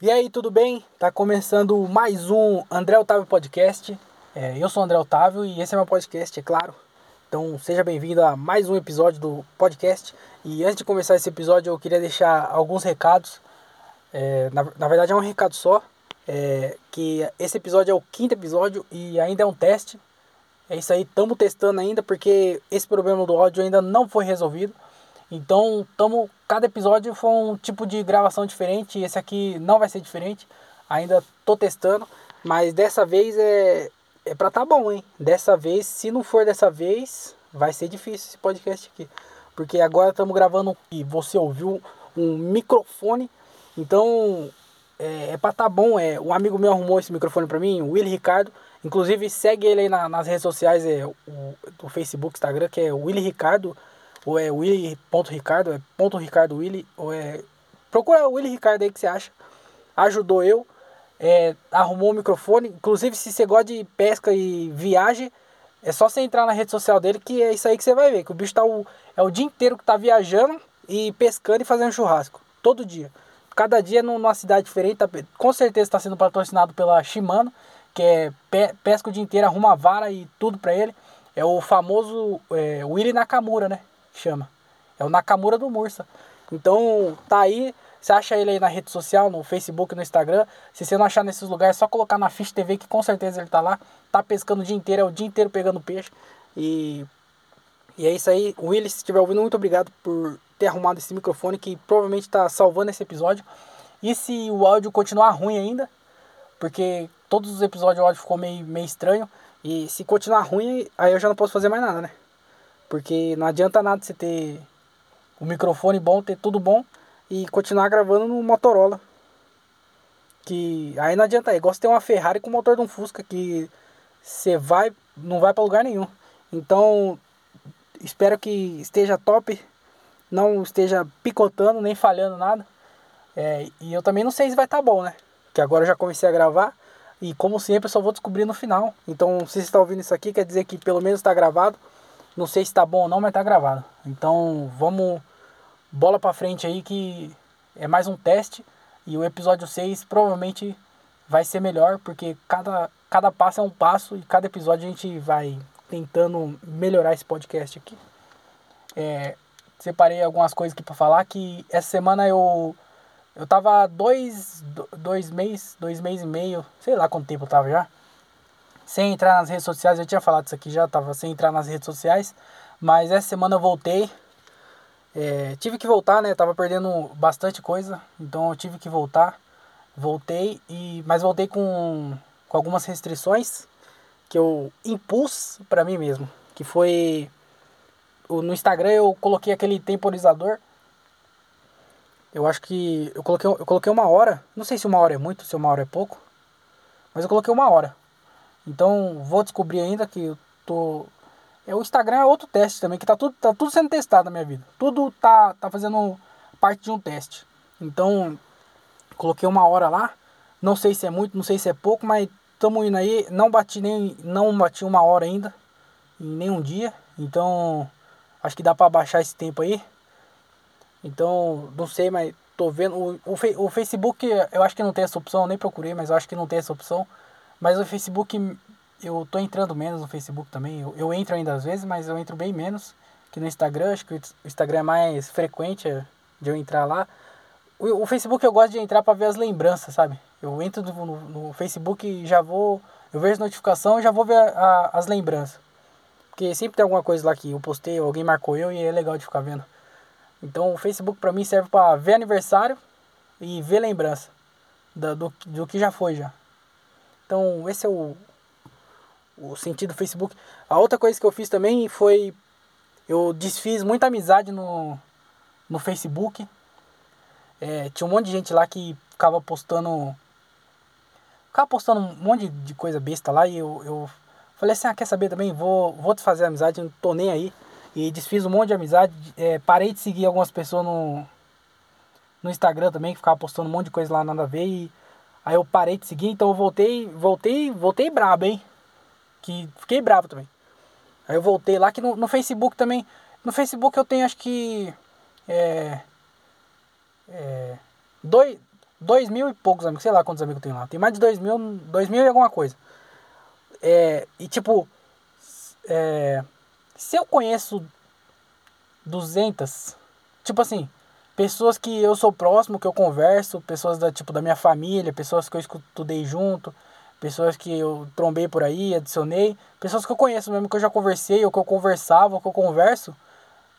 E aí, tudo bem? Tá começando mais um André Otávio Podcast. É, eu sou o André Otávio e esse é meu podcast, é claro. Então seja bem-vindo a mais um episódio do podcast. E antes de começar esse episódio, eu queria deixar alguns recados. É, na, na verdade, é um recado só. É, que esse episódio é o quinto episódio e ainda é um teste. É isso aí, estamos testando ainda porque esse problema do áudio ainda não foi resolvido. Então, tamo, cada episódio foi um tipo de gravação diferente. Esse aqui não vai ser diferente. Ainda tô testando, mas dessa vez é é pra tá bom, hein? Dessa vez, se não for dessa vez, vai ser difícil esse podcast aqui. Porque agora estamos gravando e você ouviu um microfone. Então, é, é pra tá bom. É, um amigo meu arrumou esse microfone pra mim, o Willy Ricardo. Inclusive, segue ele aí na, nas redes sociais, é, o, do Facebook, Instagram, que é Willy Ricardo ou é Willy.Ricardo, é ponto Ricardo Willy, ou é. Procura o Willy Ricardo aí que você acha. Ajudou eu. É, arrumou o microfone. Inclusive, se você gosta de pesca e viagem, é só você entrar na rede social dele que é isso aí que você vai ver. Que o bicho tá o, é o dia inteiro que tá viajando e pescando e fazendo churrasco. Todo dia. Cada dia numa cidade diferente. Tá, com certeza está sendo patrocinado pela Shimano, que é pe, pesca o dia inteiro, arruma vara e tudo para ele. É o famoso é, Willy Nakamura, né? Chama. É o Nakamura do Mursa. Então, tá aí. Você acha ele aí na rede social, no Facebook, no Instagram. Se você não achar nesses lugares, é só colocar na Fish TV que com certeza ele tá lá. Tá pescando o dia inteiro, é o dia inteiro pegando peixe. E, e é isso aí. Willis, se estiver ouvindo, muito obrigado por ter arrumado esse microfone que provavelmente está salvando esse episódio. E se o áudio continuar ruim ainda, porque todos os episódios o áudio ficou meio, meio estranho. E se continuar ruim, aí eu já não posso fazer mais nada, né? Porque não adianta nada você ter o microfone bom, ter tudo bom e continuar gravando no Motorola. Que aí não adianta, é igual você ter uma Ferrari com motor de um Fusca que você vai, não vai para lugar nenhum. Então, espero que esteja top, não esteja picotando nem falhando nada. É, e eu também não sei se vai estar tá bom, né? Que agora eu já comecei a gravar e como sempre eu só vou descobrir no final. Então, se você está ouvindo isso aqui, quer dizer que pelo menos está gravado. Não sei se tá bom ou não, mas tá gravado. Então vamos bola pra frente aí que é mais um teste. E o episódio 6 provavelmente vai ser melhor, porque cada, cada passo é um passo e cada episódio a gente vai tentando melhorar esse podcast aqui. É, separei algumas coisas aqui para falar que essa semana eu eu tava dois, dois meses, dois meses e meio, sei lá quanto tempo eu tava já, sem entrar nas redes sociais. Eu tinha falado isso aqui já, tava sem entrar nas redes sociais. Mas essa semana eu voltei. É, tive que voltar, né? Tava perdendo bastante coisa. Então eu tive que voltar. Voltei, e mas voltei com, com algumas restrições que eu impus para mim mesmo. Que foi. No Instagram eu coloquei aquele temporizador. Eu acho que. Eu coloquei, eu coloquei uma hora. Não sei se uma hora é muito, se uma hora é pouco. Mas eu coloquei uma hora. Então vou descobrir ainda que eu tô. É, o Instagram é outro teste também, que tá tudo, tá tudo sendo testado na minha vida. Tudo tá, tá fazendo parte de um teste. Então, coloquei uma hora lá. Não sei se é muito, não sei se é pouco, mas estamos indo aí. Não bati nem. Não bati uma hora ainda. Em nenhum dia. Então, acho que dá para baixar esse tempo aí. Então, não sei, mas tô vendo. O, o, o Facebook, eu acho que não tem essa opção, nem procurei, mas eu acho que não tem essa opção. Mas o Facebook, eu tô entrando menos no Facebook também. Eu, eu entro ainda às vezes, mas eu entro bem menos que no Instagram. Acho que o Instagram é mais frequente de eu entrar lá. O, o Facebook eu gosto de entrar para ver as lembranças, sabe? Eu entro no, no, Facebook e já vou. Eu vejo notificação e já vou ver a, a, as lembranças. Porque sempre tem alguma coisa lá que eu postei, alguém marcou eu e é legal de ficar vendo. Então o Facebook para mim serve para ver aniversário e ver lembrança do, do que já foi já. Então, esse é o, o sentido do Facebook. A outra coisa que eu fiz também foi. Eu desfiz muita amizade no, no Facebook. É, tinha um monte de gente lá que ficava postando. Ficava postando um monte de coisa besta lá e eu, eu falei assim: ah, quer saber também? Vou, vou desfazer a amizade, não tô nem aí. E desfiz um monte de amizade. É, parei de seguir algumas pessoas no, no Instagram também, que ficava postando um monte de coisa lá, nada a ver. E Aí eu parei de seguir, então eu voltei, voltei, voltei brabo, hein? Que fiquei bravo também. Aí eu voltei lá que no, no Facebook também. No Facebook eu tenho acho que. É. É. Dois, dois mil e poucos amigos, sei lá quantos amigos tem lá. Tem mais de dois mil, dois mil e alguma coisa. É, e tipo, é, se eu conheço 200, tipo assim, pessoas que eu sou próximo, que eu converso, pessoas da tipo da minha família, pessoas que eu estudei junto, pessoas que eu trombei por aí, adicionei, pessoas que eu conheço mesmo, que eu já conversei, ou que eu conversava, ou que eu converso,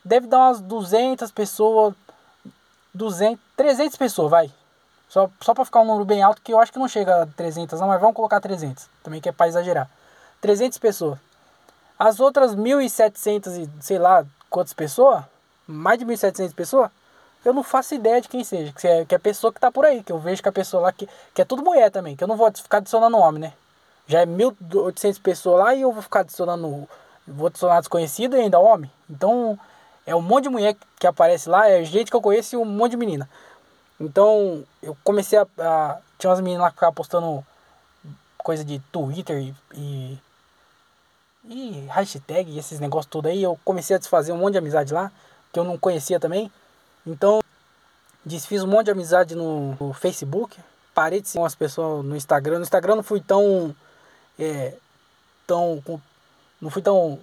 deve dar umas 200 pessoas, 200, 300 pessoas, vai. Só, só para ficar um número bem alto, que eu acho que não chega a 300 não, mas vamos colocar 300, também que é para exagerar. 300 pessoas. As outras 1.700 e sei lá quantas pessoas, mais de 1.700 pessoas, eu não faço ideia de quem seja, que é, que é a pessoa que tá por aí, que eu vejo que a pessoa lá, que, que é tudo mulher também, que eu não vou ficar adicionando homem, né? Já é 1.800 pessoas lá e eu vou ficar adicionando, vou adicionar desconhecido e ainda homem. Então, é um monte de mulher que aparece lá, é gente que eu conheço e um monte de menina. Então, eu comecei a, a tinha umas meninas lá que ficavam postando coisa de Twitter e, e e hashtag esses negócios tudo aí, eu comecei a desfazer um monte de amizade lá, que eu não conhecia também. Então, desfiz um monte de amizade no, Facebook. Parei de seguir umas pessoas no Instagram. No Instagram não fui tão. É, tão. Não fui tão.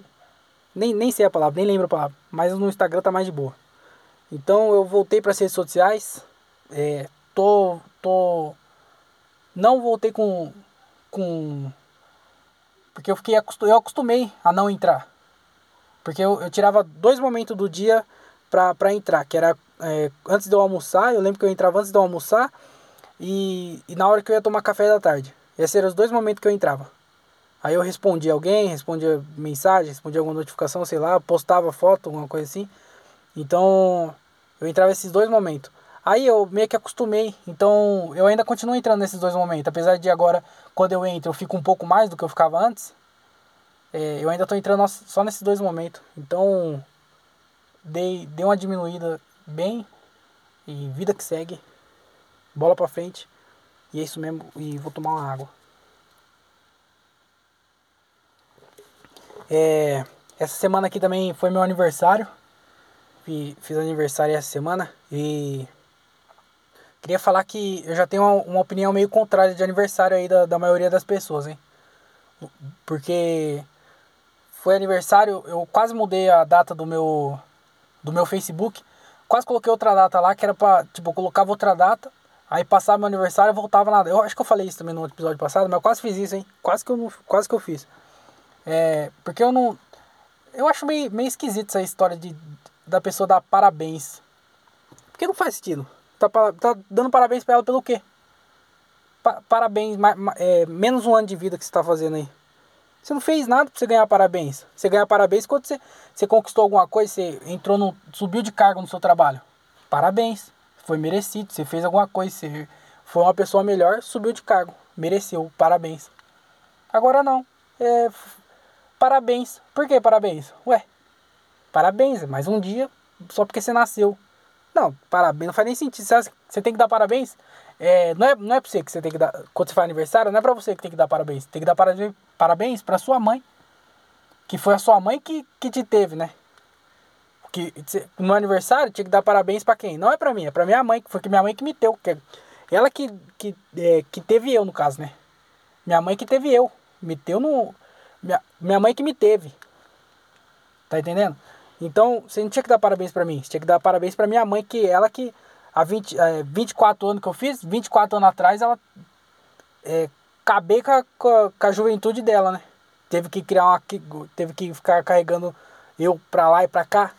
Nem, nem sei a palavra, nem lembro a palavra. Mas no Instagram tá mais de boa. Então eu voltei para as redes sociais. É, tô. tô não voltei com. com porque eu fiquei eu acostumei a não entrar. Porque eu, eu tirava dois momentos do dia pra entrar, que era é, antes de eu almoçar, eu lembro que eu entrava antes de eu almoçar e, e na hora que eu ia tomar café da tarde. Esses eram os dois momentos que eu entrava. Aí eu respondia alguém, respondia mensagem, respondia alguma notificação, sei lá, postava foto, alguma coisa assim. Então eu entrava nesses dois momentos. Aí eu meio que acostumei, então eu ainda continuo entrando nesses dois momentos, apesar de agora, quando eu entro, eu fico um pouco mais do que eu ficava antes. É, eu ainda estou entrando só nesses dois momentos, então dei, dei uma diminuída bem e vida que segue, bola pra frente, e é isso mesmo, e vou tomar uma água. É, essa semana aqui também foi meu aniversário, fiz aniversário essa semana e Queria falar que eu já tenho uma, uma opinião meio contrária de aniversário aí da, da maioria das pessoas, hein? Porque foi aniversário, eu quase mudei a data do meu do meu Facebook. Quase coloquei outra data lá, que era pra, tipo, eu colocava outra data, aí passava meu aniversário e voltava nada. Eu acho que eu falei isso também no episódio passado, mas eu quase fiz isso, hein? Quase que eu, quase que eu fiz. É, porque eu não... Eu acho meio, meio esquisito essa história de, da pessoa dar parabéns. Porque não faz sentido. Tá, tá dando parabéns pra ela pelo quê? Pa parabéns, ma, ma, é, menos um ano de vida que você tá fazendo aí. Você não fez nada pra você ganhar parabéns. Você ganha parabéns quando você, você conquistou alguma coisa, você entrou no. subiu de cargo no seu trabalho. Parabéns. Foi merecido. Você fez alguma coisa, você foi uma pessoa melhor, subiu de cargo. Mereceu. Parabéns. Agora não. É, parabéns. Por que parabéns? Ué, parabéns, é mais um dia só porque você nasceu. Não, parabéns, não faz nem sentido. Você tem que dar parabéns. É, não, é, não é pra você que você tem que dar. Quando você faz aniversário, não é pra você que tem que dar parabéns. Tem que dar parabéns, parabéns pra sua mãe. Que foi a sua mãe que, que te teve, né? Que no aniversário tinha que dar parabéns pra quem? Não é pra mim, é pra minha mãe, que foi que minha mãe que me deu. Que é, ela que, que, é, que teve eu, no caso, né? Minha mãe que teve eu. Me deu no. Minha, minha mãe que me teve. Tá entendendo? Então, você não tinha que dar parabéns para mim, você tinha que dar parabéns para minha mãe, que ela que há 20, é, 24 anos que eu fiz, 24 anos atrás, ela é, acabei com a, com, a, juventude dela, né? Teve que criar uma. Teve que ficar carregando eu pra lá e pra cá.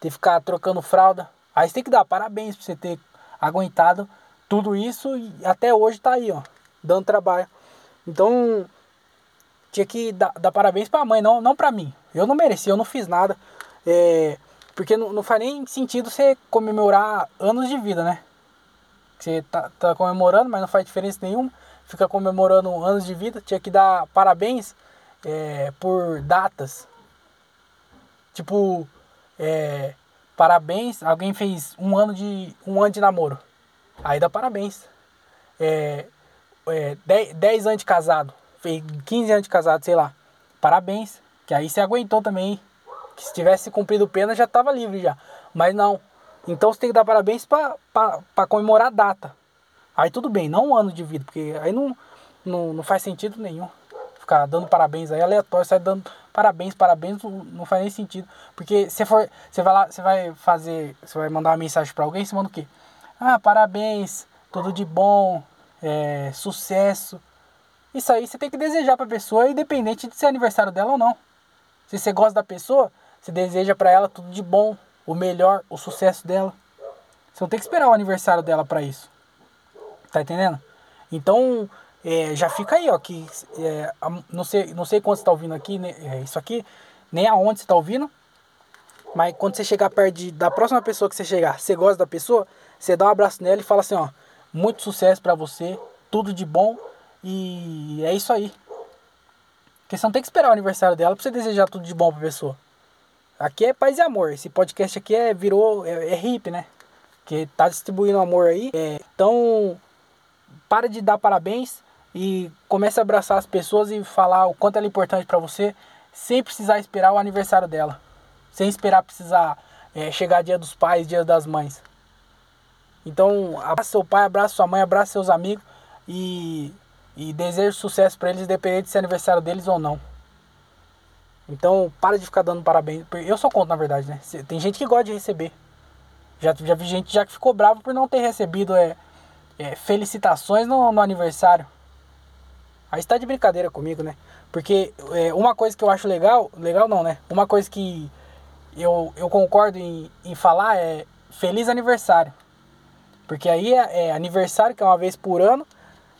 Teve que ficar trocando fralda. Aí você tem que dar parabéns pra você ter aguentado tudo isso e até hoje tá aí, ó. Dando trabalho. Então, tinha que dar, dar parabéns pra mãe, não, não pra mim. Eu não mereci, eu não fiz nada. É, porque não, não faz nem sentido você comemorar anos de vida, né? Você tá, tá comemorando, mas não faz diferença nenhuma. Fica comemorando anos de vida. Tinha que dar parabéns é, por datas. Tipo, é, parabéns, alguém fez um ano de um ano de namoro. Aí dá parabéns. É, é, 10, 10 anos de casado. Fez 15 anos de casado, sei lá. Parabéns. Que aí você aguentou também que se tivesse cumprido pena já estava livre já. Mas não. Então você tem que dar parabéns para comemorar a data. Aí tudo bem, não um ano de vida, porque aí não, não, não faz sentido nenhum. Ficar dando parabéns aí aleatório, sai dando parabéns, parabéns, não, não faz nem sentido. Porque você for. Você vai lá, você vai fazer. Você vai mandar uma mensagem para alguém, você manda o quê? Ah, parabéns, tudo de bom, é, sucesso. Isso aí você tem que desejar pra pessoa, independente de ser aniversário dela ou não. Se você gosta da pessoa, você deseja para ela tudo de bom, o melhor, o sucesso dela. Você não tem que esperar o aniversário dela para isso. Tá entendendo? Então, é, já fica aí, ó, que é, não, sei, não sei quando você tá ouvindo aqui, né, é, isso aqui, nem aonde você tá ouvindo, mas quando você chegar perto de, da próxima pessoa que você chegar, você gosta da pessoa, você dá um abraço nela e fala assim, ó, muito sucesso para você, tudo de bom e é isso aí. Porque você não tem que esperar o aniversário dela pra você desejar tudo de bom pra pessoa. Aqui é paz e amor. Esse podcast aqui é virou é, é hippie, né? Que tá distribuindo amor aí. É, então, para de dar parabéns e comece a abraçar as pessoas e falar o quanto ela é importante para você, sem precisar esperar o aniversário dela. Sem esperar precisar é, chegar dia dos pais, dia das mães. Então, abraça seu pai, abraça sua mãe, abraça seus amigos e, e desejo sucesso para eles, independente se é aniversário deles ou não. Então, para de ficar dando parabéns. Eu sou contra, na verdade, né? Tem gente que gosta de receber. Já, já vi gente já que ficou bravo por não ter recebido é, é felicitações no, no, aniversário. Aí está de brincadeira comigo, né? Porque é, uma coisa que eu acho legal, legal não, né? Uma coisa que eu, eu concordo em, em falar é feliz aniversário. Porque aí é, é, aniversário, que é uma vez por ano.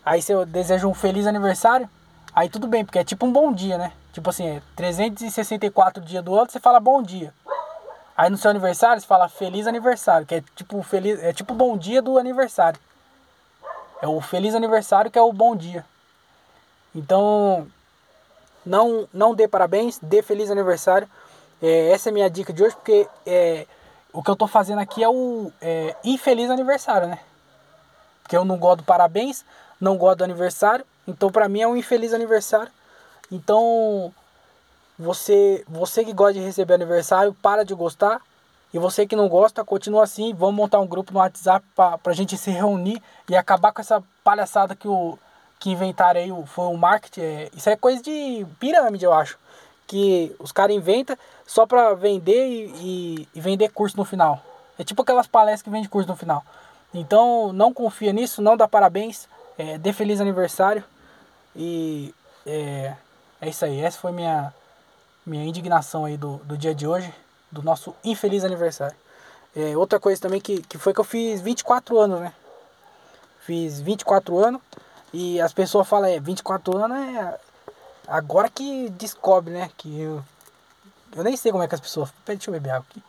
Aí se eu desejo um feliz aniversário, aí tudo bem, porque é tipo um bom dia, né? Tipo assim, é 364 dias do ano, você fala bom dia. Aí no seu aniversário você fala feliz aniversário, que é tipo feliz, é tipo bom dia do aniversário. É o feliz aniversário que é o bom dia. Então, não não dê parabéns, dê feliz aniversário. É, essa é a minha dica de hoje, porque é, o que eu tô fazendo aqui é o é, infeliz aniversário, né? Porque eu não gosto do parabéns, não gosto do aniversário, então para mim é um infeliz aniversário. Então, você, você que gosta de receber aniversário, para de gostar. E você que não gosta, continua assim. Vamos montar um grupo no WhatsApp para a gente se reunir e acabar com essa palhaçada que o que inventaram aí foi o marketing. É, isso é coisa de pirâmide, eu acho que os caras inventam só para vender e, e, e, vender curso no final. É tipo aquelas palestras que vendem curso no final. Então não confia nisso, não dá parabéns, é, dê feliz aniversário e é, é isso aí. Essa foi minha minha indignação aí do, do dia de hoje, do nosso infeliz aniversário. É, outra coisa também que, que foi que eu fiz 24 anos, né? Fiz 24 anos e as pessoas falam, é, 24 anos é Agora que descobre, né? Que eu, eu nem sei como é que as pessoas. Deixa eu beber água aqui.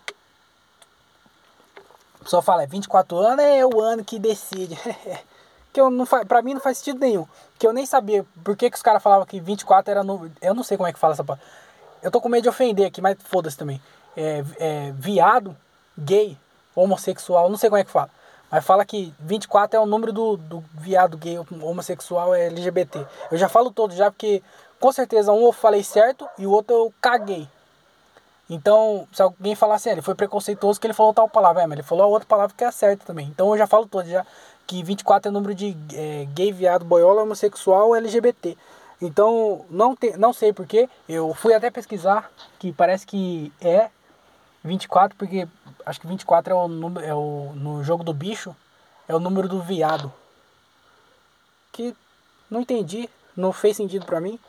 A pessoa fala, é 24 anos é o ano que decide. que eu não faz, pra mim não faz sentido nenhum. Que eu nem sabia por que, que os caras falavam que 24 era no. Eu não sei como é que fala essa palavra. Eu tô com medo de ofender aqui, mas foda-se também. É, é, viado, gay, homossexual, não sei como é que fala. Mas fala que 24 é o número do, do viado gay, homossexual, é LGBT. Eu já falo todo já porque com certeza um eu falei certo e o outro eu caguei. Então, se alguém falar assim, ele foi preconceituoso que ele falou tal palavra, é, mas ele falou a outra palavra que é certa também. Então eu já falo todo já que 24 é número de é, gay, viado, boiola, homossexual, LGBT. Então, não, te, não sei porquê, eu fui até pesquisar, que parece que é 24, porque acho que 24 é o número, é o, no jogo do bicho, é o número do viado. Que não entendi, não fez sentido pra mim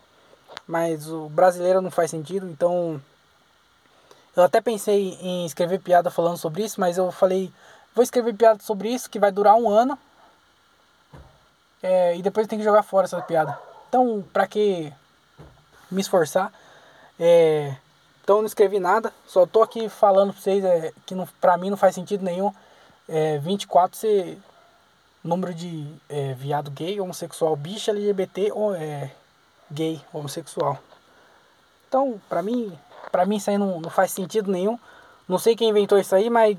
mas o brasileiro não faz sentido, então eu até pensei em escrever piada falando sobre isso, mas eu falei, vou escrever piada sobre isso que vai durar um ano é, e depois tem que jogar fora essa piada. Então, pra que me esforçar? É, então, não escrevi nada, só tô aqui falando pra vocês é, que não, pra mim não faz sentido nenhum. É, 24 ser número de é, viado gay, homossexual, bicha, LGBT ou é, gay, homossexual. Então, pra mim, pra mim isso aí não, não faz sentido nenhum. Não sei quem inventou isso aí, mas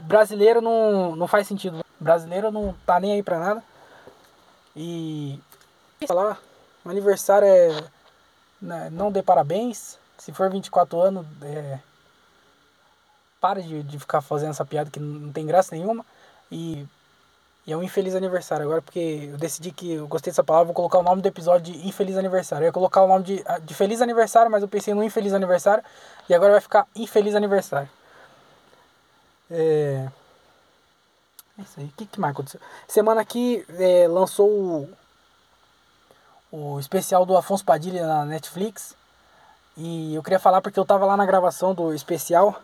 brasileiro não, não faz sentido. Brasileiro não tá nem aí pra nada. E lá, o aniversário é. Né, não dê parabéns. Se for 24 anos, é, para de, de ficar fazendo essa piada que não tem graça nenhuma. E, E é um infeliz aniversário agora, porque eu decidi que eu gostei dessa palavra, vou colocar o nome do episódio de infeliz aniversário. Eu ia colocar o nome de, ah, de feliz aniversário, mas eu pensei no infeliz aniversário. E agora vai ficar infeliz aniversário. É... É isso aí. O que, que mais aconteceu? Semana aqui é, lançou o, o especial do Afonso Padilha na Netflix. E eu queria falar porque eu tava lá na gravação do especial.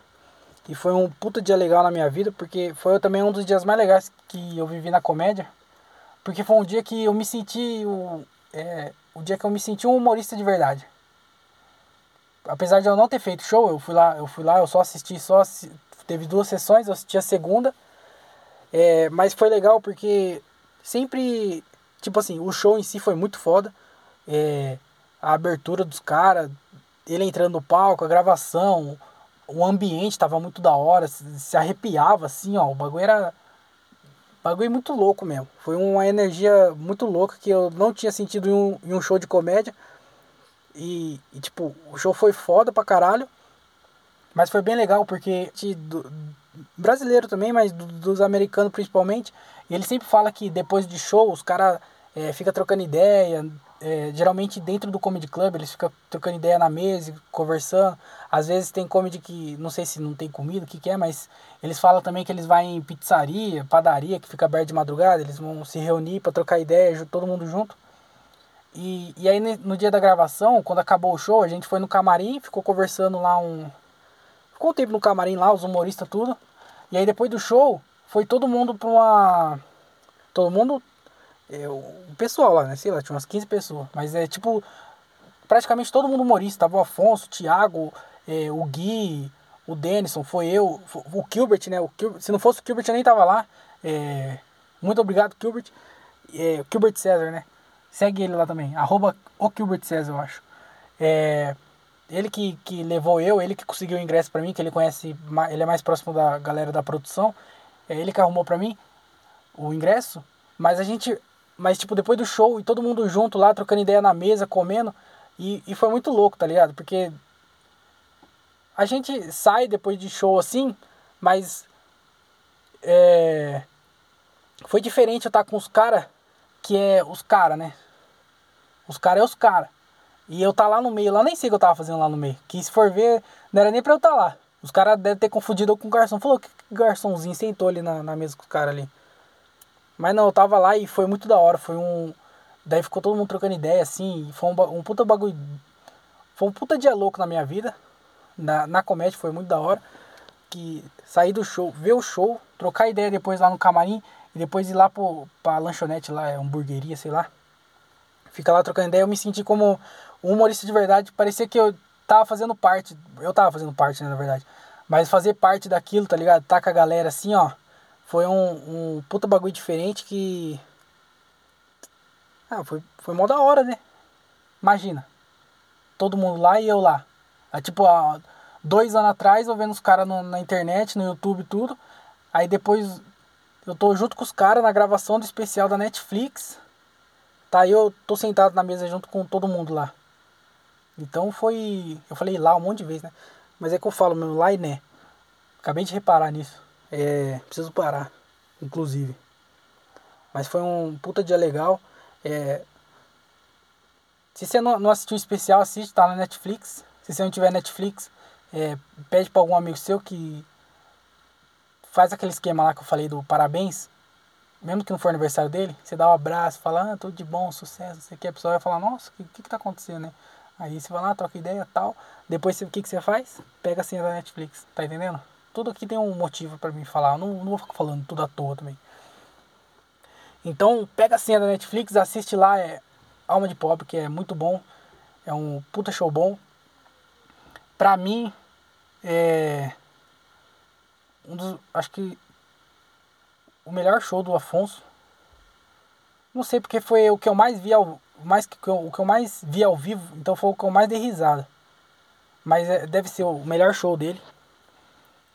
E foi um puta dia legal na minha vida, porque foi também um dos dias mais legais que eu vivi na comédia. Porque foi um dia que eu me senti. O, é, o dia que eu me senti um humorista de verdade. Apesar de eu não ter feito show, eu fui lá, eu fui lá, eu só assisti, só teve duas sessões, eu assisti a segunda. É, mas foi legal porque sempre, tipo assim, o show em si foi muito foda. É, a abertura dos caras, ele entrando no palco, a gravação, o ambiente tava muito da hora, se arrepiava assim, ó. O bagulho era. Bagulho muito louco mesmo. Foi uma energia muito louca que eu não tinha sentido em um, em um show de comédia. E, e, tipo, o show foi foda pra caralho. Mas foi bem legal porque do, brasileiro também, mas do, dos americanos principalmente. E ele sempre fala que depois de show os caras é, fica trocando ideia, é, geralmente dentro do comedy club eles ficam trocando ideia na mesa, conversando. Às vezes tem comedy que não sei se não tem comida, o que, que é, mas eles falam também que eles vão em pizzaria, padaria que fica aberto de madrugada, eles vão se reunir para trocar ideia, todo mundo junto. E, e aí no dia da gravação, quando acabou o show, a gente foi no camarim, ficou conversando lá um. Ficou um tempo no camarim lá, os humoristas tudo. E aí depois do show, foi todo mundo pra uma. Todo mundo é, o pessoal lá, né? Sei lá, tinha umas 15 pessoas. Mas é tipo, praticamente todo mundo humorista. Tava o Afonso, o Thiago, é, o Gui, o Denison, foi eu, o Gilbert, né? O Gilbert, se não fosse o Gilbert, eu nem tava lá. É, muito obrigado, Gilbert. É, Gilbert César, né? Segue ele lá também. Arroba o Gilbert César, eu acho. É, ele que, que levou eu, ele que conseguiu o ingresso para mim, que ele conhece, ele é mais próximo da galera da produção. É ele que arrumou para mim o ingresso. Mas a gente mas, tipo, depois do show e todo mundo junto lá, trocando ideia na mesa, comendo. E, e foi muito louco, tá ligado? Porque a gente sai depois de show assim, mas. É, foi diferente eu estar com os caras, que é os caras, né? Os caras é os caras. E eu tá lá no meio, lá nem sei o que eu tava fazendo lá no meio. Que se for ver, não era nem pra eu estar tá lá. Os caras devem ter confundido com o garçom. Falou que garçomzinho sentou ali na, na mesa com os caras ali. Mas não, eu tava lá e foi muito da hora. Foi um. Daí ficou todo mundo trocando ideia, assim. Foi um, um puta bagulho. Foi um puta dia louco na minha vida. Na, na comédia foi muito da hora. Que sair do show, ver o show, trocar ideia depois lá no camarim. E depois ir lá pro, pra lanchonete lá, é hamburgueria, sei lá. Fica lá trocando ideia. Eu me senti como um humorista de verdade. Parecia que eu tava fazendo parte. Eu tava fazendo parte, né, na verdade. Mas fazer parte daquilo, tá ligado? Tá com a galera assim, ó foi um, um puta bagulho diferente que. Ah, foi, foi mó da hora, né? Imagina. Todo mundo lá e eu lá. Aí, tipo, há dois anos atrás eu vendo os caras na internet, no YouTube tudo. Aí depois eu tô junto com os caras na gravação do especial da Netflix. Tá, eu tô sentado na mesa junto com todo mundo lá. Então foi. Eu falei lá um monte de vezes, né? Mas é que eu falo mesmo, lá e né. Acabei de reparar nisso. É, preciso parar, inclusive. Mas foi um puta dia legal. É, se você não, não assistiu o especial, assiste, tá na Netflix. Se você não tiver Netflix, é, pede para algum amigo seu que faz aquele esquema lá que eu falei do parabéns. Mesmo que não for aniversário dele, você dá um abraço, fala, ah, tudo de bom, sucesso, você quer, a pessoa vai falar, nossa, o que, que, que tá acontecendo, né? Aí você vai lá, troca ideia tal. Depois o que, que você faz? Pega a senha da Netflix, tá entendendo? Tudo aqui tem um motivo para mim falar. Eu não, não vou ficar falando tudo à toa também. Então, pega a senha da Netflix, assiste lá, é Alma de Pobre, que é muito bom. É um puta show bom. Pra mim, é. Um dos. Acho que. O melhor show do Afonso. Não sei porque foi o que eu mais vi ao. Mais o que eu mais vi ao vivo, então foi o que eu mais dei risada. Mas é, deve ser o melhor show dele.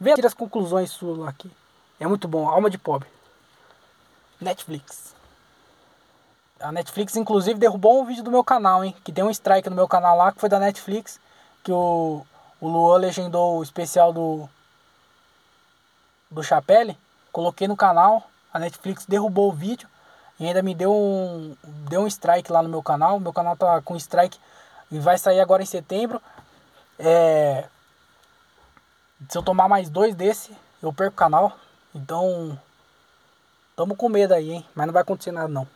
Vê as conclusões suas aqui. É muito bom, Alma de Pobre. Netflix. A Netflix, inclusive, derrubou um vídeo do meu canal, hein? Que tem um strike no meu canal lá, que foi da Netflix. Que o, o Luan legendou o especial do. Do Chapelle. Coloquei no canal. a Netflix derrubou o vídeo e ainda me deu um, deu um strike lá no meu canal. Meu canal tá com strike e vai sair agora em setembro. É, se eu tomar mais dois desse, eu perco o canal. Então, tamo com medo aí, hein? Mas não vai acontecer nada não.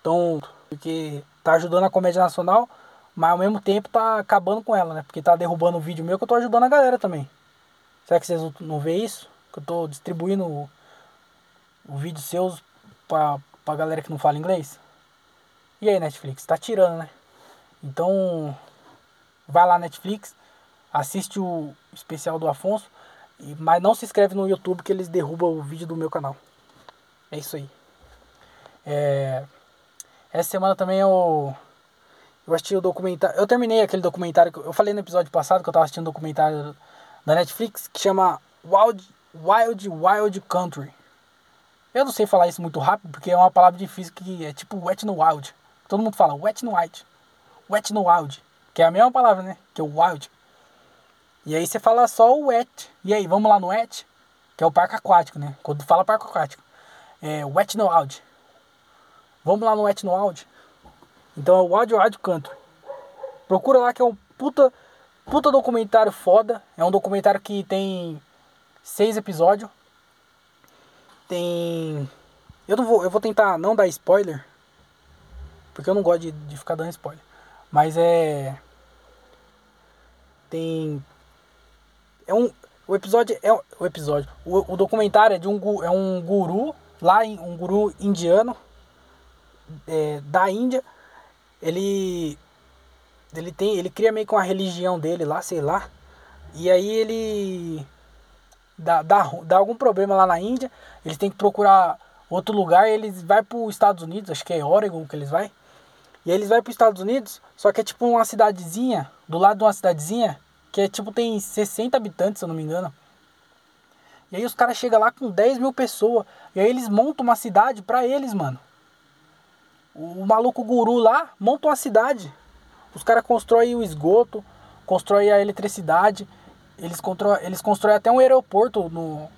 Então, porque tá ajudando a comédia nacional, mas ao mesmo tempo tá acabando com ela, né? Porque tá derrubando o vídeo meu que eu tô ajudando a galera também. Será que vocês não vê isso? Que eu tô distribuindo o, o vídeo seus pra, pra galera que não fala inglês? E aí, Netflix? Tá tirando, né? Então, vai lá, Netflix, assiste o especial do Afonso, mas não se inscreve no YouTube que eles derrubam o vídeo do meu canal. É isso aí. É, essa semana também eu, eu assisti o documentário. Eu terminei aquele documentário que eu falei no episódio passado que eu tava assistindo um documentário da Netflix que chama Wild Wild Wild Country. Eu não sei falar isso muito rápido porque é uma palavra difícil que é tipo wet no wild. Todo mundo fala wet no wild. Wet no wild. Que é a mesma palavra, né? Que é o wild. E aí você fala só o wet. E aí, vamos lá no wet? Que é o parque aquático, né? Quando fala parque aquático. É wet no wild. Vamos lá no wet no wild. Então é o Wild Wild Country. Procura lá que é um puta, puta documentário foda. É um documentário que tem seis episódios. Tem. Eu não vou. Eu vou tentar não dar spoiler. Porque eu não gosto de, de ficar dando spoiler. Mas é. Tem. É um. O episódio é o episódio. O, o documentário é de um é um guru lá um guru indiano é, da Índia. Ele ele tem ele cria meio que uma religião dele lá, sei lá. E aí ele dá, dá, dá algum problema lá na Índia, eles têm que procurar outro lugar, eles vai para os Estados Unidos, acho que é Oregon que eles vai. E aí eles vai para os Estados Unidos, só que é tipo uma cidadezinha, do lado de uma cidadezinha, que é tipo tem 60 habitantes, se eu não me engano. E aí os caras chegam lá com 10 mil pessoas. E aí eles montam uma cidade pra eles, mano. O, o maluco guru lá monta uma cidade. Os caras constroem o esgoto, constroem a eletricidade. Eles, constroem, eles constroem até um aeroporto no.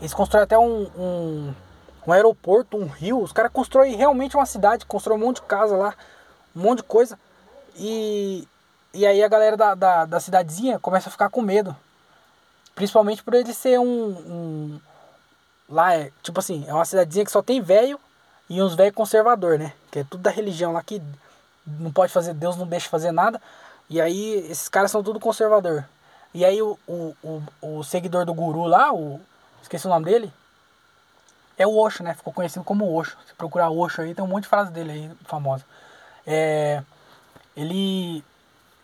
Eles constroem até um, um, um aeroporto, um rio. Os caras constroem realmente uma cidade, constroem um monte de casa lá, um monte de coisa. E, e aí a galera da, da, da cidadezinha começa a ficar com medo. Principalmente por ele ser um, um. Lá é, tipo assim, é uma cidadezinha que só tem velho e uns velho conservador, né? Que é tudo da religião lá que não pode fazer, Deus não deixa fazer nada. E aí esses caras são tudo conservador. E aí o, o, o, o seguidor do guru lá, o. Esqueci o nome dele. É o Osho, né? Ficou conhecido como Osho. Se procurar Osho aí, tem um monte de frase dele aí famosa. É. Ele.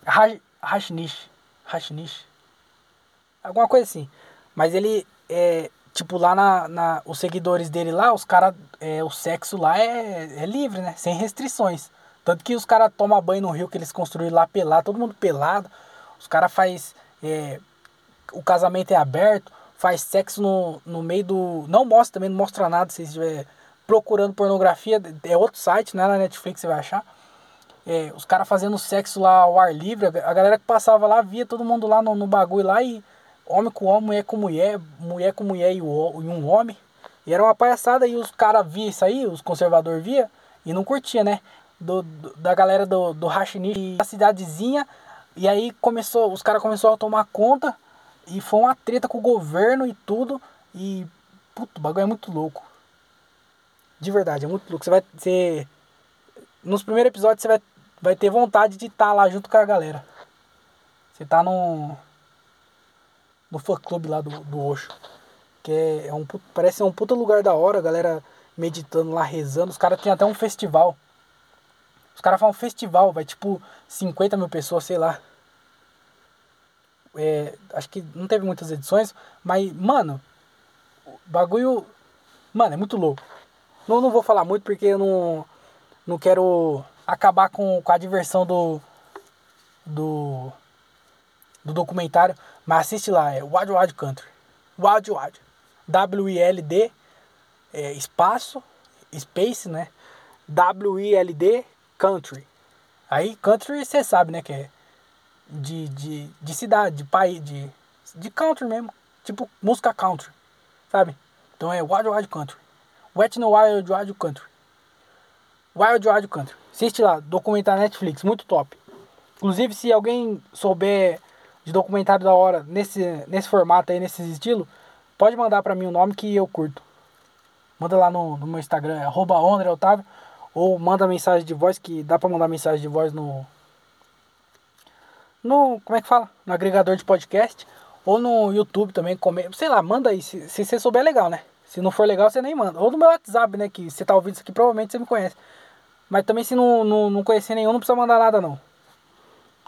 Rashnish. Rashnish. Alguma coisa assim. Mas ele. É, tipo, lá na, na. Os seguidores dele lá, os caras. É, o sexo lá é, é livre, né? Sem restrições. Tanto que os caras tomam banho no rio que eles construíram lá pelado, todo mundo pelado. Os caras faz é, o casamento é aberto, faz sexo no, no meio do. Não mostra também, não mostra nada. Se estiver procurando pornografia, é outro site, né? Na Netflix você vai achar. É, os caras fazendo sexo lá ao ar livre, a galera que passava lá via todo mundo lá no, no bagulho lá e homem com homem, mulher com mulher, mulher com mulher e, o, e um homem. E era uma palhaçada e os caras via isso aí, os conservadores via e não curtia, né? do, do, da galera do, do Hashini, da cidadezinha. E aí começou, os caras começaram a tomar conta e foi uma treta com o governo e tudo. E puto, o bagulho é muito louco. De verdade, é muito louco. Você vai ser. Nos primeiros episódios você vai, vai ter vontade de estar tá lá junto com a galera. Você tá no. No fã clube lá do, do Osho. Que é, é um parece ser um puta lugar da hora, a galera meditando lá, rezando. Os caras têm até um festival. Os caras um festival, vai tipo 50 mil pessoas, sei lá. É, acho que não teve muitas edições, mas, mano, bagulho. Mano, é muito louco. Não, não vou falar muito porque eu não, não quero acabar com, com a diversão do. do. do documentário. Mas assiste lá, é Wild Wild Country. Wild Wild. W-I-L-D, é, espaço, space, né? W-I-L-D, country. Aí country você sabe, né, que é de, de, de cidade, de país, de, de country mesmo. Tipo música country, sabe? Então é Wild Wild Country. Wet no Wild Wild Country. Wild Wild Country. Assiste lá, documentário Netflix, muito top. Inclusive, se alguém souber de documentário da hora nesse, nesse formato aí, nesse estilo, pode mandar pra mim o nome que eu curto. Manda lá no, no meu Instagram, é ou manda mensagem de voz, que dá pra mandar mensagem de voz no. No. Como é que fala? No agregador de podcast. Ou no YouTube também, come, sei lá, manda aí. Se, se você souber, é legal, né? Se não for legal, você nem manda. Ou no meu WhatsApp, né? Que você tá ouvindo isso aqui, provavelmente você me conhece. Mas também se não, não, não conhecer nenhum, não precisa mandar nada não.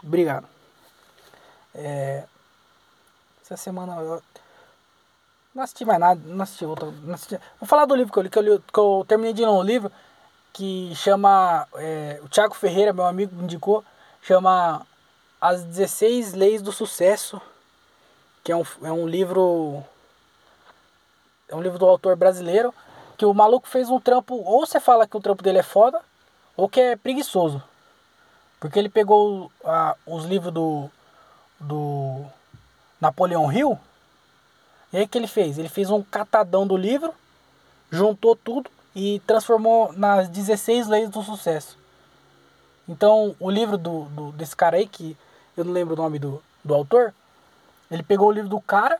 Obrigado. É, essa semana eu não assisti mais nada, não assisti outra. Não assisti. Vou falar do livro que eu li, que eu, li, que eu terminei de ler um livro que chama. É, o Thiago Ferreira, meu amigo, indicou, chama As 16 Leis do Sucesso, que é um, é um livro. É um livro do autor brasileiro, que o maluco fez um trampo, ou você fala que o trampo dele é foda, ou que é preguiçoso. Porque ele pegou a, os livros do, do Napoleão Hill. E aí o que ele fez? Ele fez um catadão do livro, juntou tudo e transformou nas 16 leis do sucesso. Então o livro do, do, desse cara aí, que eu não lembro o nome do, do autor, ele pegou o livro do cara,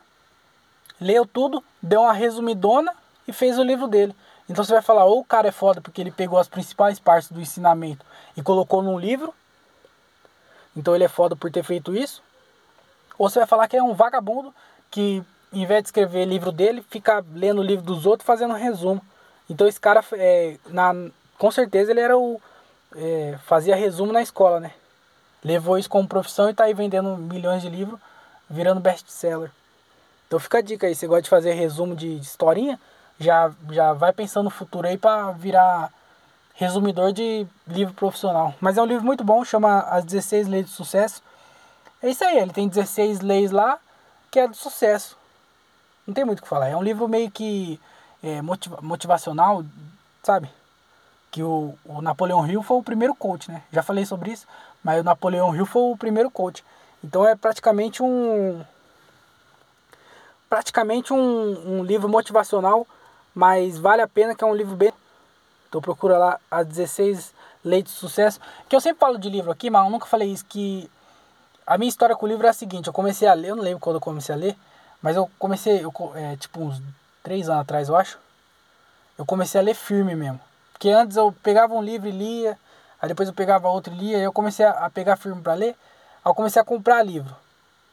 leu tudo, deu uma resumidona e fez o livro dele. Então você vai falar, ou o cara é foda porque ele pegou as principais partes do ensinamento e colocou num livro. Então ele é foda por ter feito isso. Ou você vai falar que é um vagabundo que, em vez de escrever livro dele, fica lendo o livro dos outros fazendo resumo. Então esse cara, é, na, com certeza ele era o. É, fazia resumo na escola, né? Levou isso como profissão e tá aí vendendo milhões de livros, virando best-seller. Então fica a dica aí, você gosta de fazer resumo de historinha? Já, já vai pensando no futuro aí para virar resumidor de livro profissional. Mas é um livro muito bom, chama As 16 Leis do Sucesso. É isso aí, ele tem 16 leis lá que é do sucesso. Não tem muito o que falar. É um livro meio que é, motiva motivacional, sabe? Que o, o Napoleão Hill foi o primeiro coach, né? Já falei sobre isso, mas o Napoleão Hill foi o primeiro coach. Então é praticamente um praticamente um, um livro motivacional mas vale a pena que é um livro bem. Então procura lá as 16 Leis de Sucesso. Que eu sempre falo de livro aqui, mas eu nunca falei isso. Que a minha história com o livro é a seguinte: eu comecei a ler, eu não lembro quando eu comecei a ler, mas eu comecei, eu, é, tipo uns 3 anos atrás, eu acho. Eu comecei a ler firme mesmo. Porque antes eu pegava um livro e lia, aí depois eu pegava outro e lia, e eu comecei a, pegar firme para ler. Aí eu comecei a comprar livro.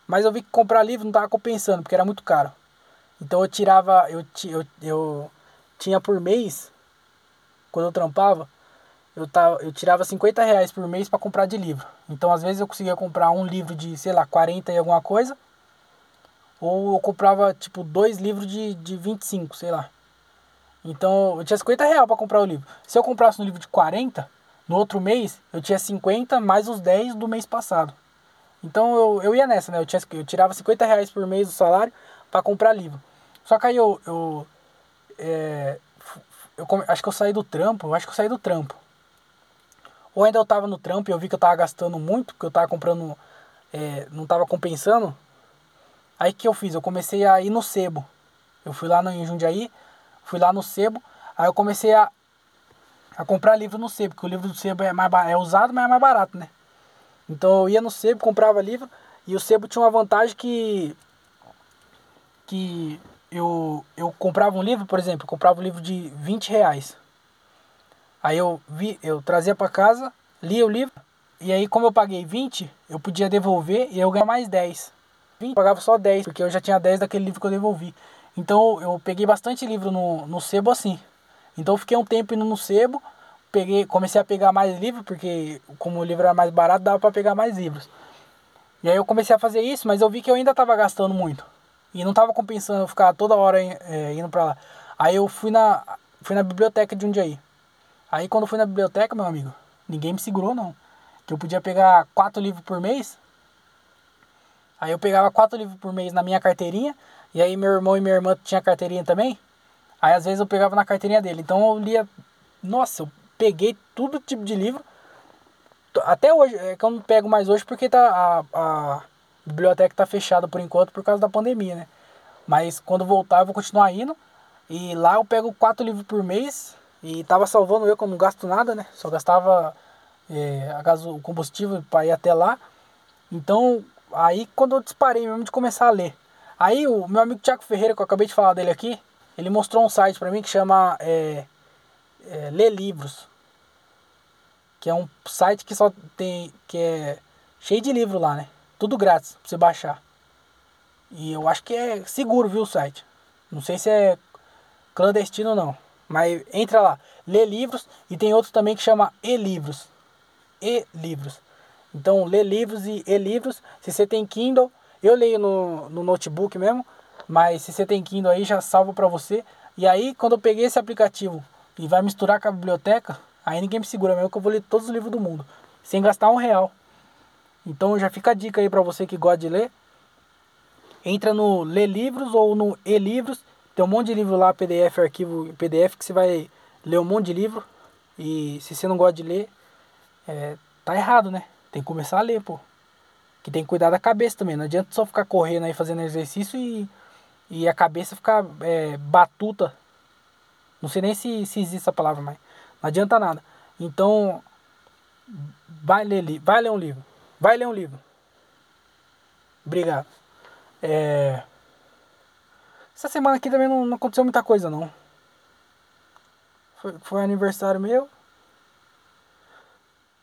Mas eu vi que comprar livro não tava compensando, porque era muito caro. Então eu tirava, eu, eu, eu tinha por mês, quando eu trampava, eu, tava, eu tirava 50 reais por mês para comprar de livro. Então às vezes eu conseguia comprar um livro de, sei lá, 40 e alguma coisa. Ou eu comprava tipo dois livros de, de 25, sei lá. Então eu tinha 50 reais para comprar o livro. Se eu comprasse um livro de 40, no outro mês eu tinha 50 mais os 10 do mês passado. Então eu, eu ia nessa, né? Eu, tinha, eu tirava 50 reais por mês do salário para comprar livro. Só que aí eu, eu, é, eu acho que eu saí do trampo, acho que eu saí do trampo. Ou ainda eu tava no trampo e eu vi que eu tava gastando muito, porque eu tava comprando, é, não tava compensando. Aí que eu fiz? Eu comecei a ir no sebo. Eu fui lá no Jundiaí, fui lá no sebo, aí eu comecei a, a comprar livro no sebo, porque o livro do sebo é, mais, é usado, mas é mais barato, né? Então eu ia no sebo, comprava livro, e o sebo tinha uma vantagem que que eu, eu comprava um livro, por exemplo, comprava um livro de 20 reais. Aí eu vi, eu trazia para casa, lia o livro, e aí como eu paguei 20, eu podia devolver e eu ganhava mais 10. 20, eu pagava só 10, porque eu já tinha 10 daquele livro que eu devolvi. Então eu peguei bastante livro no, no sebo assim. Então eu fiquei um tempo indo no sebo, peguei, comecei a pegar mais livros, porque como o livro era mais barato, dava para pegar mais livros. E aí eu comecei a fazer isso, mas eu vi que eu ainda estava gastando muito. E não tava compensando ficar toda hora é, indo pra lá. Aí eu fui na, fui na biblioteca de um dia aí. Aí quando eu fui na biblioteca, meu amigo, ninguém me segurou não. Que eu podia pegar quatro livros por mês. Aí eu pegava quatro livros por mês na minha carteirinha. E aí meu irmão e minha irmã tinham carteirinha também. Aí às vezes eu pegava na carteirinha dele. Então eu lia. Nossa, eu peguei todo tipo de livro. Até hoje, é que eu não pego mais hoje porque tá a, a biblioteca está fechada por enquanto por causa da pandemia, né? Mas quando voltar eu vou continuar indo. E lá eu pego quatro livros por mês e tava salvando eu que eu não gasto nada, né? Só gastava é, a gaso, o combustível para ir até lá. Então, aí quando eu disparei mesmo de começar a ler. Aí o meu amigo Tiago Ferreira, que eu acabei de falar dele aqui, ele mostrou um site para mim que chama é, é, Lê Livros. Que é um site que só tem. que é cheio de livro lá, né? Tudo grátis pra você baixar. E eu acho que é seguro, viu, o site. Não sei se é clandestino ou não. Mas entra lá, lê livros e tem outro também que chama e-livros. E-livros. Então, lê livros e e-livros. Se você tem Kindle, eu leio no, no notebook mesmo. Mas se você tem Kindle aí, já salvo para você. E aí, quando eu peguei esse aplicativo e vai misturar com a biblioteca, aí ninguém me segura mesmo que eu vou ler todos os livros do mundo. Sem gastar um real. Então já fica a dica aí para você que gosta de ler. Entra no Lê Livros ou no E-Livros. Tem um monte de livro lá, PDF, arquivo PDF, que você vai ler um monte de livro. E se você não gosta de ler, é, tá errado, né? Tem que começar a ler, pô. Que tem que cuidar da cabeça também. Não adianta só ficar correndo aí fazendo exercício e, e a cabeça ficar é, batuta. Não sei nem se, se existe essa palavra, mas não adianta nada. Então, vai ler, vai ler um livro. Vai ler um livro. Obrigado. É... Essa semana aqui também não, não aconteceu muita coisa, não. Foi, foi aniversário meu.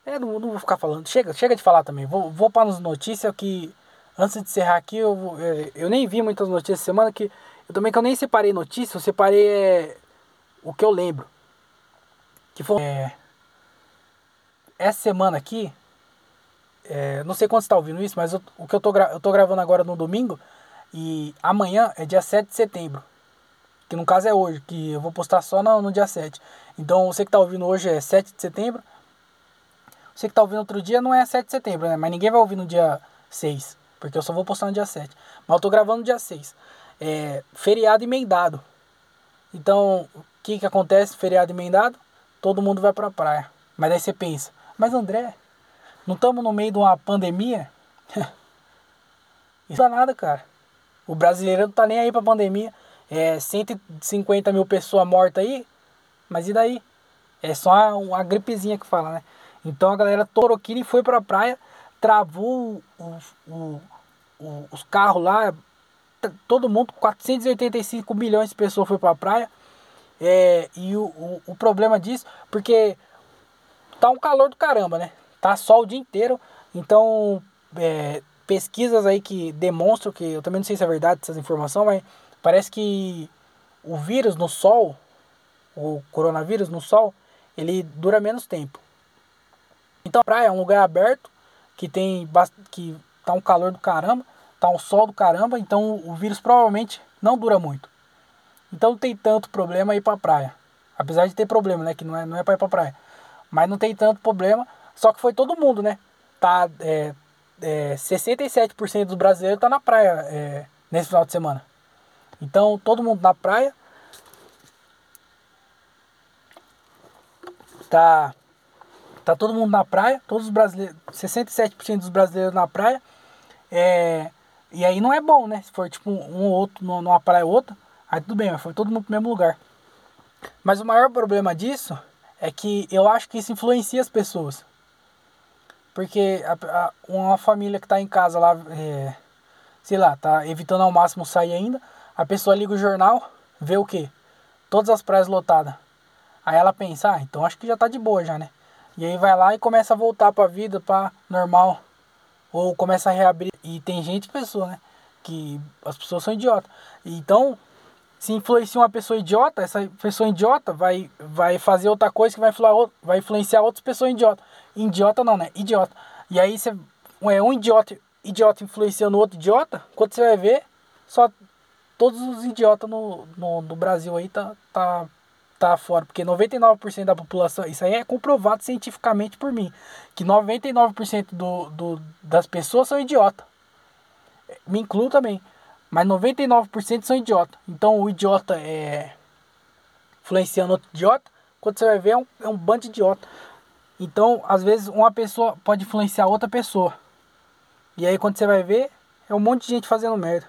É, não, não vou ficar falando. Chega, chega de falar também. Vou, vou para as notícias que. Antes de encerrar aqui, eu, é, eu nem vi muitas notícias semana que. Eu também que eu nem separei notícias, eu separei é, o que eu lembro. Que foi. É, essa semana aqui, é, não sei quando você está ouvindo isso, mas eu, o que eu tô, eu tô gravando agora no domingo e amanhã é dia 7 de setembro. Que no caso é hoje, que eu vou postar só no, no dia 7. Então você que está ouvindo hoje é 7 de setembro. Você que está ouvindo outro dia não é 7 de setembro, né? Mas ninguém vai ouvir no dia 6. Porque eu só vou postar no dia 7. Mas eu tô gravando no dia 6. É feriado emendado. Então, o que que acontece? Feriado emendado, todo mundo vai pra praia. Mas aí você pensa, mas André, não estamos no meio de uma pandemia? Isso não é nada, cara. O brasileiro não tá nem aí pra pandemia. É 150 mil pessoas mortas aí. Mas e daí? É só uma, uma gripezinha que fala, né? Então a galera toroquina e foi pra praia, travou o, o, o, os carros lá. Todo mundo, 485 milhões de pessoas foi pra praia. É, e o, o, o problema disso, porque tá um calor do caramba, né? Tá sol o dia inteiro. Então, é, pesquisas aí que demonstram que, eu também não sei se é verdade essas informações, mas parece que o vírus no sol, o coronavírus no sol, ele dura menos tempo. Então a praia é um lugar aberto que tem que tá um calor do caramba, tá um sol do caramba, então o vírus provavelmente não dura muito. Então não tem tanto problema ir pra praia. Apesar de ter problema, né, que não é não é para ir pra praia. Mas não tem tanto problema só que foi todo mundo, né? Tá, é, é, 67% dos brasileiros tá na praia é, nesse final de semana. Então, todo mundo na praia. Tá, tá todo mundo na praia, todos os brasileiros, 67% dos brasileiros na praia. É, e aí não é bom, né? Se for tipo um ou outro numa praia ou outra, aí tudo bem, mas foi todo mundo pro mesmo lugar. Mas o maior problema disso é que eu acho que isso influencia as pessoas. Porque a, a, uma família que está em casa lá, é, sei lá, tá evitando ao máximo sair ainda, a pessoa liga o jornal, vê o quê? Todas as praias lotadas. Aí ela pensa, ah, então acho que já tá de boa já, né? E aí vai lá e começa a voltar pra vida, pra normal. Ou começa a reabrir. E tem gente, pessoa, né? Que as pessoas são idiotas. Então, se influencia uma pessoa idiota, essa pessoa idiota vai, vai fazer outra coisa que vai, vai influenciar outras pessoas idiotas. Idiota não, né? Idiota. E aí você. É um idiota, idiota influenciando outro idiota, quando você vai ver, só todos os idiotas no, no, no Brasil aí tá, tá, tá fora. Porque 99% da população, isso aí é comprovado cientificamente por mim, que 99% do, do, das pessoas são idiotas. Me incluo também. Mas 99% são idiotas. Então o idiota é influenciando outro idiota. Quando você vai ver, é um, é um bando de idiota. Então, às vezes, uma pessoa pode influenciar outra pessoa. E aí, quando você vai ver, é um monte de gente fazendo merda.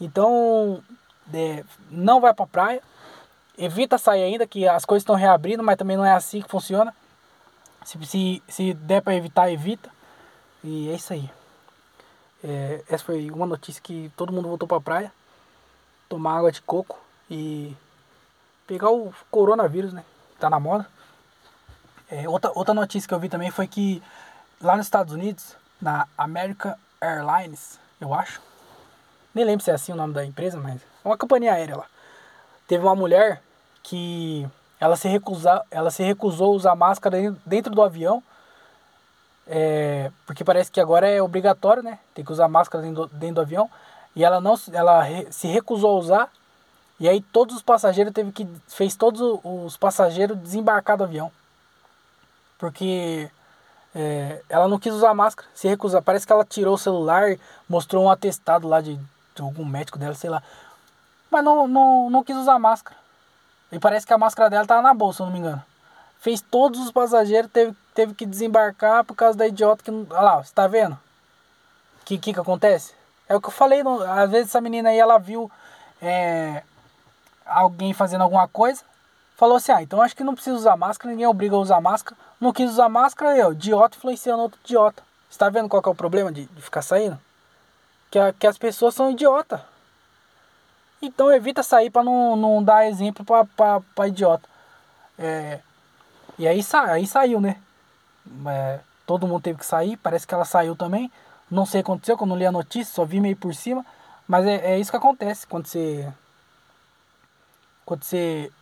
Então, é, não vai pra praia. evita sair ainda, que as coisas estão reabrindo, mas também não é assim que funciona. Se, se, se der para evitar, evita. E é isso aí. É, essa foi uma notícia que todo mundo voltou pra praia. Tomar água de coco e pegar o coronavírus, né? Tá na moda. É, outra, outra notícia que eu vi também foi que lá nos Estados Unidos, na American Airlines, eu acho. Nem lembro se é assim o nome da empresa, mas é uma companhia aérea lá. Teve uma mulher que ela se, recusa, ela se recusou a usar máscara dentro do avião. É, porque parece que agora é obrigatório, né? Tem que usar máscara dentro do, dentro do avião. E ela não ela se recusou a usar. E aí todos os passageiros teve que. fez todos os passageiros desembarcar do avião. Porque é, ela não quis usar máscara, se recusar. Parece que ela tirou o celular, mostrou um atestado lá de, de algum médico dela, sei lá. Mas não, não, não quis usar máscara. E parece que a máscara dela tava na bolsa, se não me engano. Fez todos os passageiros, teve, teve que desembarcar por causa da idiota que. Olha lá, você tá vendo? O que, que que acontece? É o que eu falei, no, às vezes essa menina aí, ela viu é, alguém fazendo alguma coisa, falou assim, ah, então acho que não precisa usar máscara, ninguém obriga a usar máscara. Não quis usar máscara, eu, idiota influenciando outro idiota. Você tá vendo qual que é o problema de, de ficar saindo? Que, a, que as pessoas são idiota. Então evita sair para não, não dar exemplo para idiota. É, e aí, sa, aí saiu, né? É, todo mundo teve que sair, parece que ela saiu também. Não sei o que aconteceu, quando li a notícia, só vi meio por cima. Mas é, é isso que acontece quando você. Quando você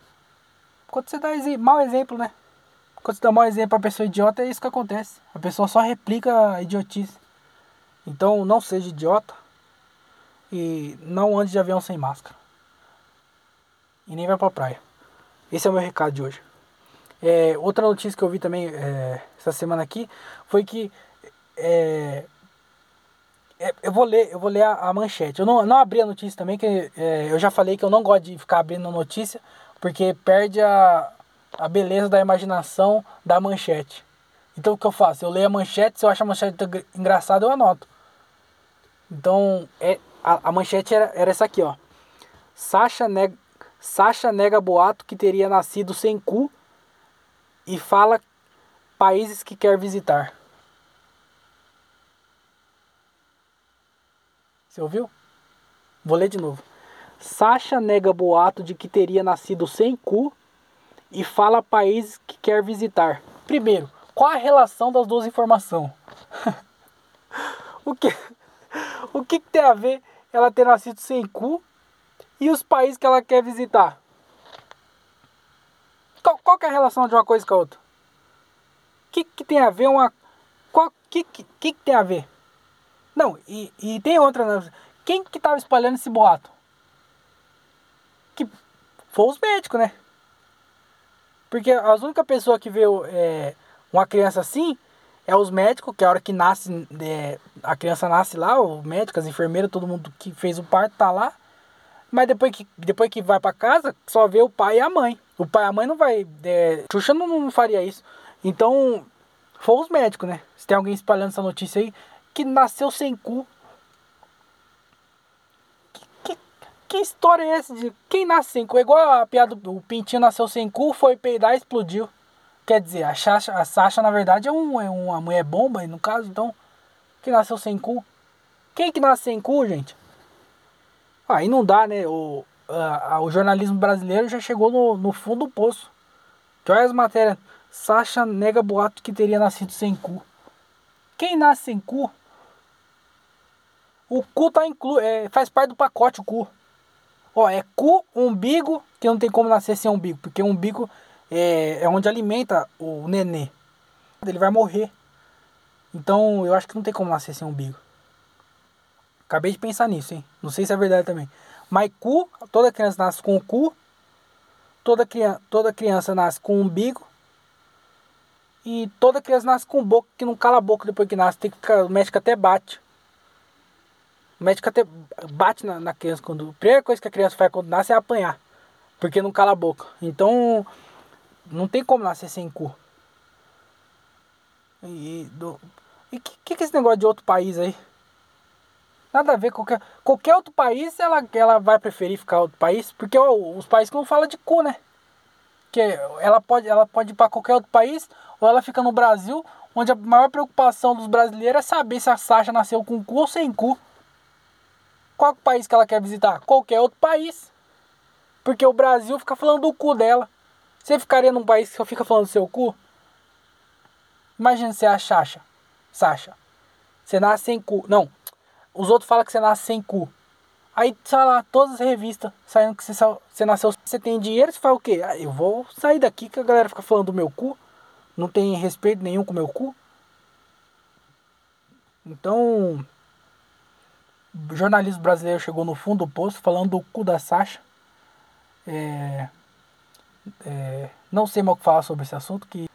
quando você dá mau exemplo, né? Quando você dá mau exemplo pra pessoa idiota, é isso que acontece. A pessoa só replica a idiotice. Então não seja idiota. E não ande de avião sem máscara. E nem vai pra praia. Esse é o meu recado de hoje. É, outra notícia que eu vi também é, essa semana aqui foi que é, é, eu vou ler, eu vou ler a, a, manchete. Eu não, não abri a notícia também, que é, eu já falei que eu não gosto de ficar abrindo notícia, porque perde a, a beleza da imaginação da manchete. Então o que eu faço? Eu leio a manchete, se eu acho a manchete engraçada, eu anoto. Então é, a, a manchete era, era essa aqui, ó. Sasha nega, Sasha nega boato que teria nascido sem cu e fala países que quer visitar. Você ouviu? Vou ler de novo. Sasha nega boato de que teria nascido sem cu e fala países que quer visitar. Primeiro, qual a relação das duas informações? o que o que, que, tem a ver ela ter nascido sem cu e os países que ela quer visitar? Qual, qual é a relação de uma coisa com a outra? O que, que tem a ver uma. O que, que, que, tem a ver? Não, e, e tem outra. Né? Quem que estava espalhando esse boato? que foi os médicos, né? Porque as única pessoa que vê é, uma criança assim é os médicos, que a hora que nasce, é, a criança nasce lá, o médico, as enfermeiras, todo mundo que fez o parto tá lá. Mas depois que, depois que vai para casa, só vê o pai e a mãe. O pai a mãe não vai. É, Xuxa não, não faria isso. Então, foi os médicos, né? Se tem alguém espalhando essa notícia aí, que nasceu sem cu. Que história é essa de quem nasce sem cu? É igual a piada do Pintinho nasceu sem cu, foi peidar e explodiu. Quer dizer, a Sasha, a Sasha na verdade é, um, é uma mulher bomba, no caso, então. Quem nasceu sem cu? Quem que nasce sem cu, gente? Aí não dá, né? O, o jornalismo brasileiro já chegou no, no fundo do poço. Olha as matérias. Sasha nega boato que teria nascido sem cu. Quem nasce sem cu? O cu tá inclu é, faz parte do pacote o cu. Ó, é cu, umbigo, que não tem como nascer sem umbigo, porque o umbigo é, é onde alimenta o nenê. Ele vai morrer. Então eu acho que não tem como nascer sem umbigo. Acabei de pensar nisso, hein? Não sei se é verdade também. Mas cu, toda criança nasce com o cu. Toda criança, toda criança nasce com umbigo. E toda criança nasce com boca que não cala a boca depois que nasce. Tem que ficar, o médico até bate. O médico até bate na, na criança quando. A primeira coisa que a criança faz quando nasce é apanhar. Porque não cala a boca. Então, não tem como nascer sem cu. E, que, que, que é esse negócio de outro país aí? Nada a ver com qualquer, qualquer outro país, ela, ela vai preferir ficar outro país, porque ó, os países que não falam de cu, né? porque ela pode, ela pode ir para qualquer outro país ou ela fica no Brasil, onde a maior preocupação dos brasileiros é saber se a Sasha nasceu com cu ou sem cu. Qual país que ela quer visitar? Qualquer outro país. Porque o Brasil fica falando do cu dela. Você ficaria num país que só fica falando do seu cu? Imagina você é a Sasha. Sasha. Você nasce sem cu. Não. Os outros falam que você nasce sem cu. Aí, sei lá, todas as revistas saindo que você, você nasceu, você tem dinheiro, você fala o quê? Ah, eu vou sair daqui que a galera fica falando do meu cu. Não tem respeito nenhum com o meu cu. Então, o jornalismo brasileiro chegou no fundo do poço falando do cu da Sasha. É, é, não sei mais o que falar sobre esse assunto, que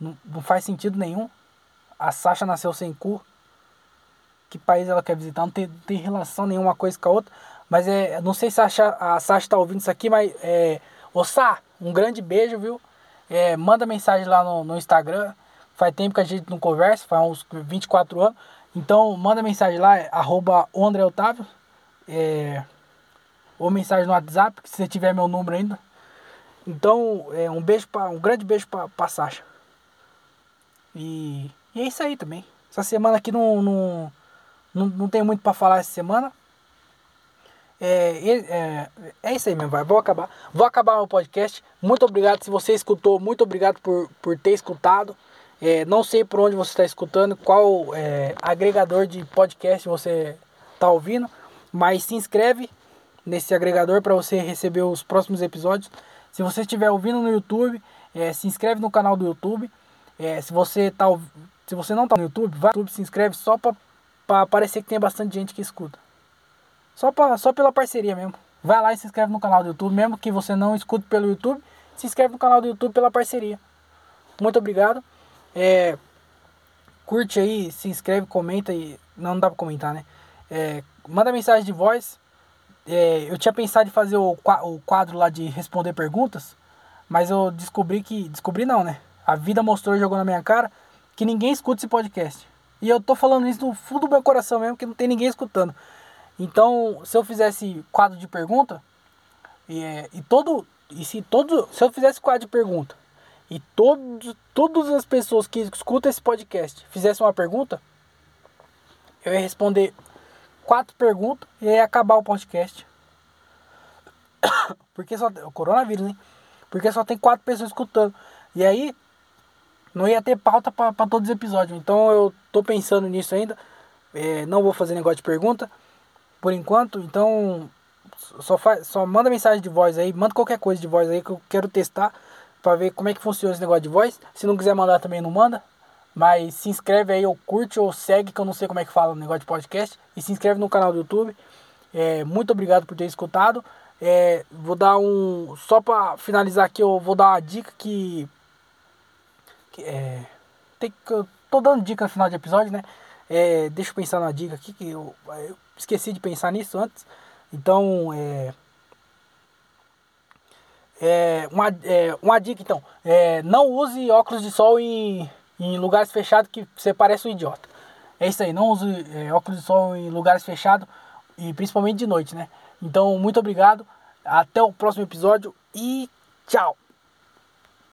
não, não faz sentido nenhum. A Sasha nasceu sem cu que país ela quer visitar, não tem, não tem relação nenhuma coisa com a outra. Mas é, não sei se a, a Sasha tá ouvindo isso aqui, mas é. Ô Sá, um grande beijo, viu? É, manda mensagem lá no, no Instagram. Faz tempo que a gente não conversa, faz uns 24 anos. Então manda mensagem lá, é, arroba André Otávio. É, ou mensagem no WhatsApp, se você tiver meu número ainda. Então, é, um beijo para um grande beijo para pra Sasha. E, e, é isso aí também. Essa semana aqui não, não não, não tem muito para falar essa semana. É, é, é isso aí mesmo, vai. Vou acabar. Vou acabar o podcast. Muito obrigado se você escutou. Muito obrigado por, por ter escutado. É, não sei por onde você está escutando, qual é, agregador de podcast você está ouvindo, mas se inscreve nesse agregador para você receber os próximos episódios. Se você estiver ouvindo no YouTube, é, se inscreve no canal do YouTube. É, se você tá, se você não está no YouTube, vai no YouTube, se inscreve só para para parecer que tem bastante gente que escuta. Só, pra, só pela parceria mesmo. Vai lá e se inscreve no canal do YouTube, mesmo que você não escute pelo YouTube, se inscreve no canal do YouTube pela parceria. Muito obrigado. É, curte aí, se inscreve, comenta e. Não, não dá pra comentar, né? É, manda mensagem de voz. É, eu tinha pensado em fazer o, o quadro lá de responder perguntas, mas eu descobri que. Descobri não, né? A vida mostrou e jogou na minha cara que ninguém escuta esse podcast. E eu tô falando isso no fundo do meu coração mesmo, que não tem ninguém escutando. Então, se eu fizesse quadro de pergunta, e, é, e todo. E se todo. Se eu fizesse quadro de pergunta e todos, todas as pessoas que escutam esse podcast fizessem uma pergunta, eu ia responder quatro perguntas e ia acabar o podcast. Porque só. O coronavírus, hein? Porque só tem quatro pessoas escutando. E aí, não ia ter pauta para todos os episódios. Então eu tô pensando nisso ainda. É, não vou fazer negócio de pergunta por enquanto. Então só, faz, só manda mensagem de voz aí, manda qualquer coisa de voz aí que eu quero testar para ver como é que funciona esse negócio de voz. Se não quiser mandar também não manda. Mas se inscreve aí, ou curte ou segue, que eu não sei como é que fala o negócio de podcast. E se inscreve no canal do YouTube. É, muito obrigado por ter escutado. É, vou dar um. Só para finalizar aqui, eu vou dar uma dica que é, tem eu tô dando dica no final de episódio, né? É, deixa eu pensar na dica aqui, que eu, eu, esqueci de pensar nisso antes. Então, é, é, uma, é, uma dica então, é, não use óculos de sol em, em lugares fechados que você parece um idiota. É isso aí, não use é, óculos de sol em lugares fechados e principalmente de noite, né? Então, muito obrigado, até o próximo episódio e tchau!